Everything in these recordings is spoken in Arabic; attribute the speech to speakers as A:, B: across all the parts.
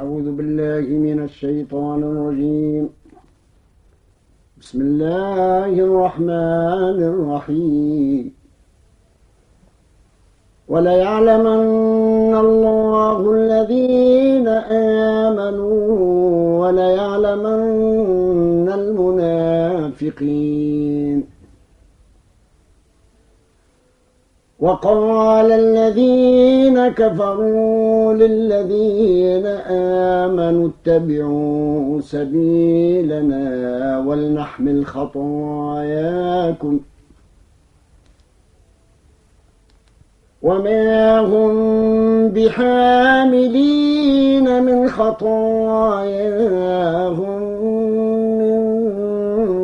A: أعوذ بالله من الشيطان الرجيم. بسم الله الرحمن الرحيم. وليعلمن الله الذين آمنوا وليعلمن المنافقين. وقال الذين كفروا للذين آمنوا اتبعوا سبيلنا ولنحمل خطاياكم. وما هم بحاملين من خطاياهم من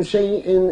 A: شيء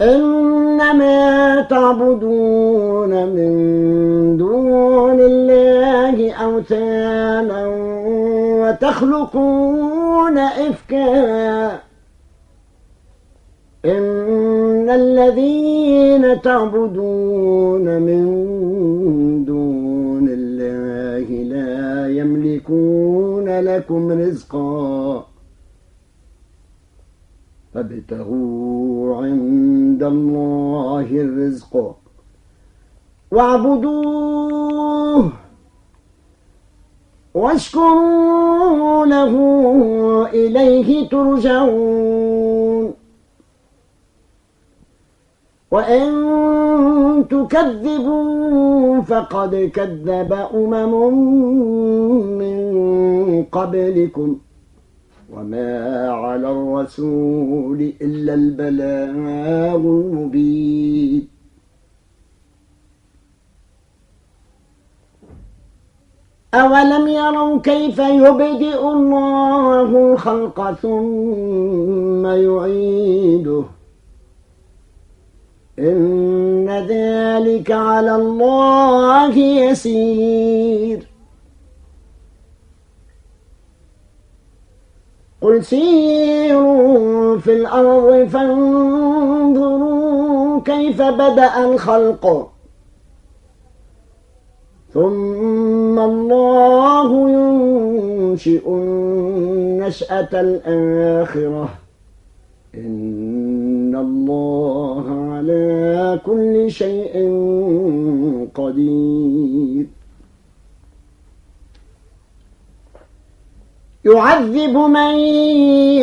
A: إنما تعبدون من دون الله أوثانا وتخلقون إفكا. إن الذين تعبدون من دون الله لا يملكون لكم رزقا. فابتغوا عند الله الرزق واعبدوه واشكروا له إليه ترجعون. وإن تكذبوا فقد كذب أمم من قبلكم. وما على الرسول إلا البلاغ المبين أولم يروا كيف يبدئ الله الخلق ثم يعيده إن ذلك على الله يسير قل سيروا في الأرض فانظروا كيف بدأ الخلق. ثم الله ينشئ النشأة الآخرة. إن الله على كل شيء قدير. يعذب من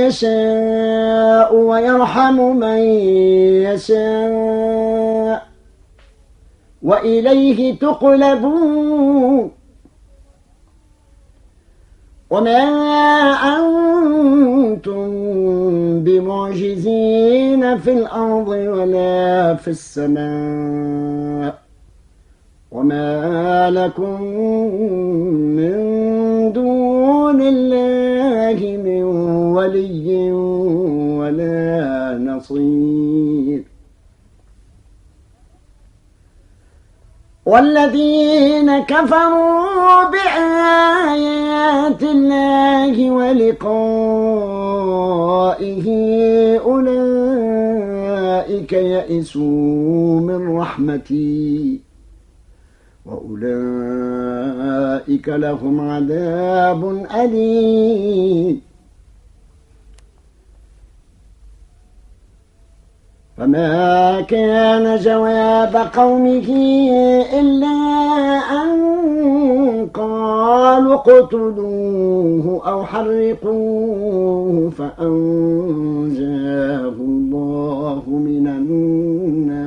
A: يشاء ويرحم من يشاء وإليه تقلبون. وما أنتم بمعجزين في الأرض ولا في السماء وما لكم من دون الله من ولي ولا نصير. والذين كفروا بآيات الله ولقائه أولئك يئسوا من رحمتي. وأولئك لهم عذاب أليم. فما كان جواب قومه إلا أن قالوا اقتلوه أو حرقوه فأنجاه الله من النار.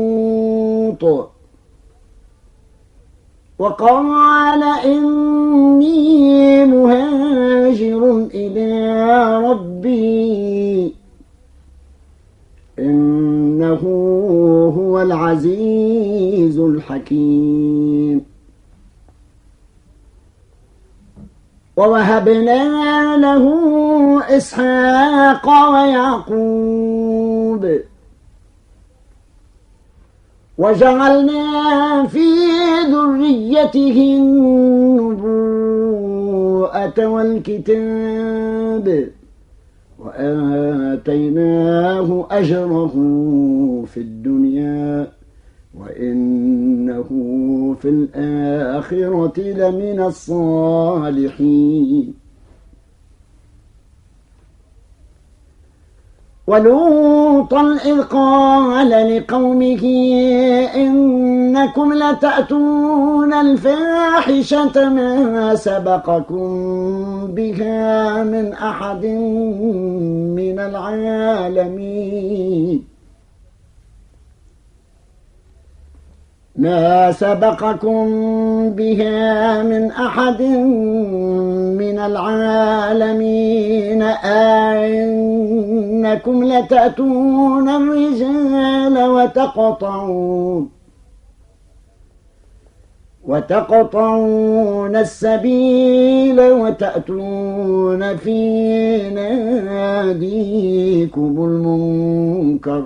A: وقال إني مهاجر إلى ربي. إنه هو العزيز الحكيم. ووهبنا له إسحاق ويعقوب. وجعلنا في ذريته النبوءة والكتاب وآتيناه أجره في الدنيا وإنه في الآخرة لمن الصالحين. ولوطا إذ قال لقومه إنكم لتأتون الفاحشة ما سبقكم بها من أحد من العالمين. ما سبقكم بها من أحد من العالمين أئنكم لتأتون الرجال وتقطعون وتقطعون السبيل وتأتون في ناديكم المنكر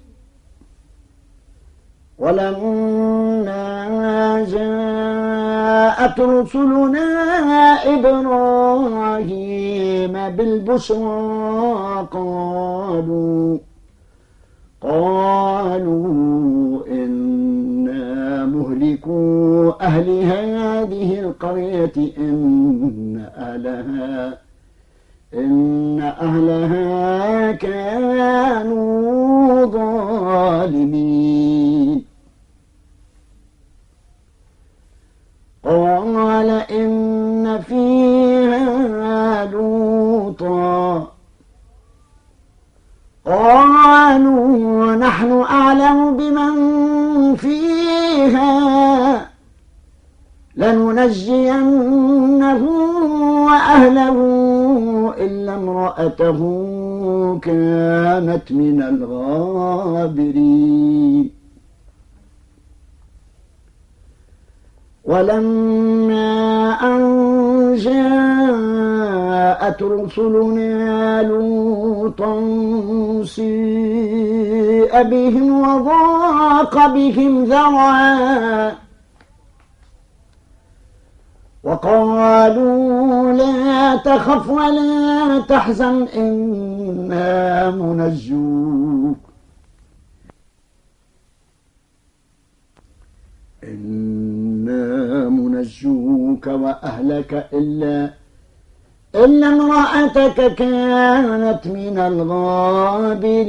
A: ولما جاءت رسلنا إبراهيم بالبشرى قالوا قالوا إنا مهلكوا أهل هذه القرية إن أهلها إن أهلها كانوا ظالمين. قال إن فيها لوطا. قالوا نحن أعلم بمن فيها. لننجينه وأهله إلا امرأته كانت من الغابرين. ولما أن جاءت رسلنا لوطا سيء بهم وضاق بهم ذرعا وقالوا لا تخف ولا تحزن إنا منجوك. إنا منجوك وأهلك إلا إلا امرأتك كانت من الغابرين.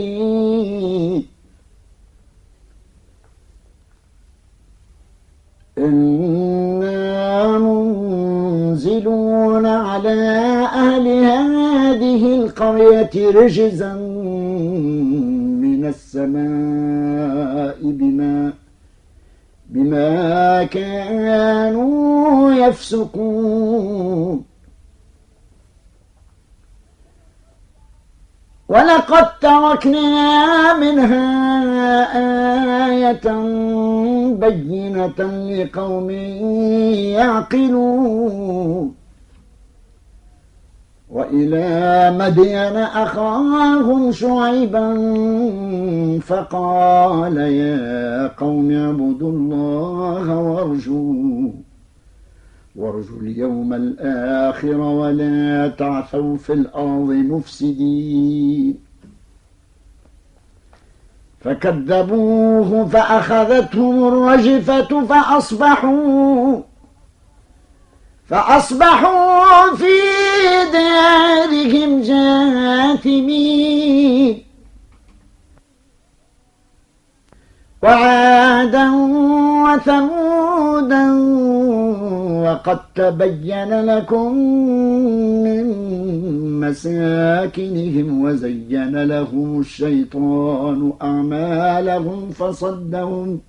A: إنا منزلون على أهل هذه القرية رجزا من السماء بما بما كانوا يفسقون. ولقد تركنا منها آية بينة لقوم يعقلون. وإلى مدين أخاهم شعيبا فقال يا قوم اعبدوا الله وارجوه وارجوا اليوم الآخر ولا تعثوا في الأرض مفسدين. فكذبوه فأخذتهم الرجفة فأصبحوا فأصبحوا في دارهم جاثمين. وعادا وثمودا وقد تبين لكم من مساكنهم وزين لهم الشيطان أعمالهم فصدهم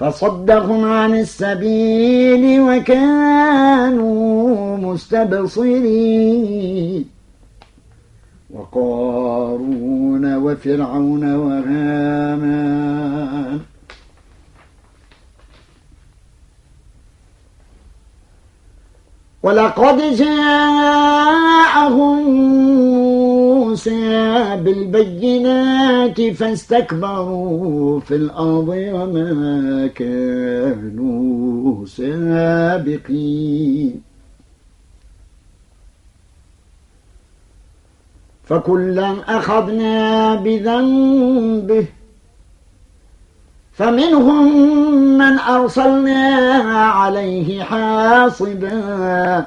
A: فصدهم عن السبيل وكانوا مستبصرين. وقارون وفرعون وهامان. ولقد جاءهم موسى بالبينات فاستكبروا في الأرض وما كانوا سابقين. فكلا أخذنا بذنبه فمنهم من أرسلنا عليه حاصبا.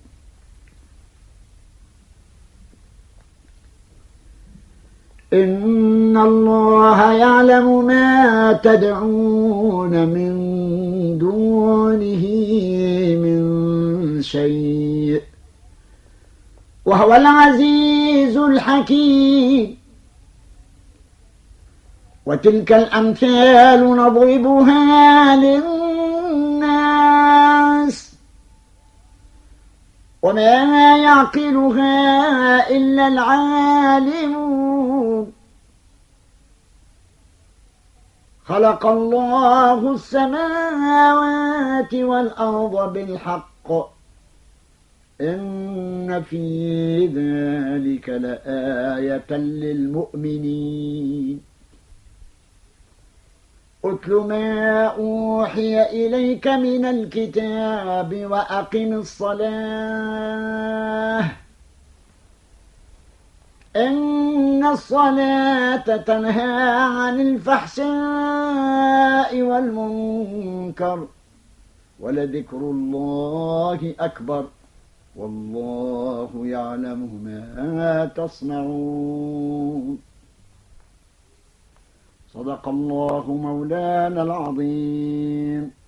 A: إن الله يعلم ما تدعون من دونه من شيء وهو العزيز الحكيم. وتلك الأمثال نضربها للناس. وما يعقلها إلا العالمون خلق الله السماوات والأرض بالحق. إن في ذلك لآية للمؤمنين. أتل ما أوحي إليك من الكتاب وأقم الصلاة. إن الصلاة تنهى عن الفحشاء والمنكر ولذكر الله أكبر والله يعلم ما تصنعون. صدق الله مولانا العظيم.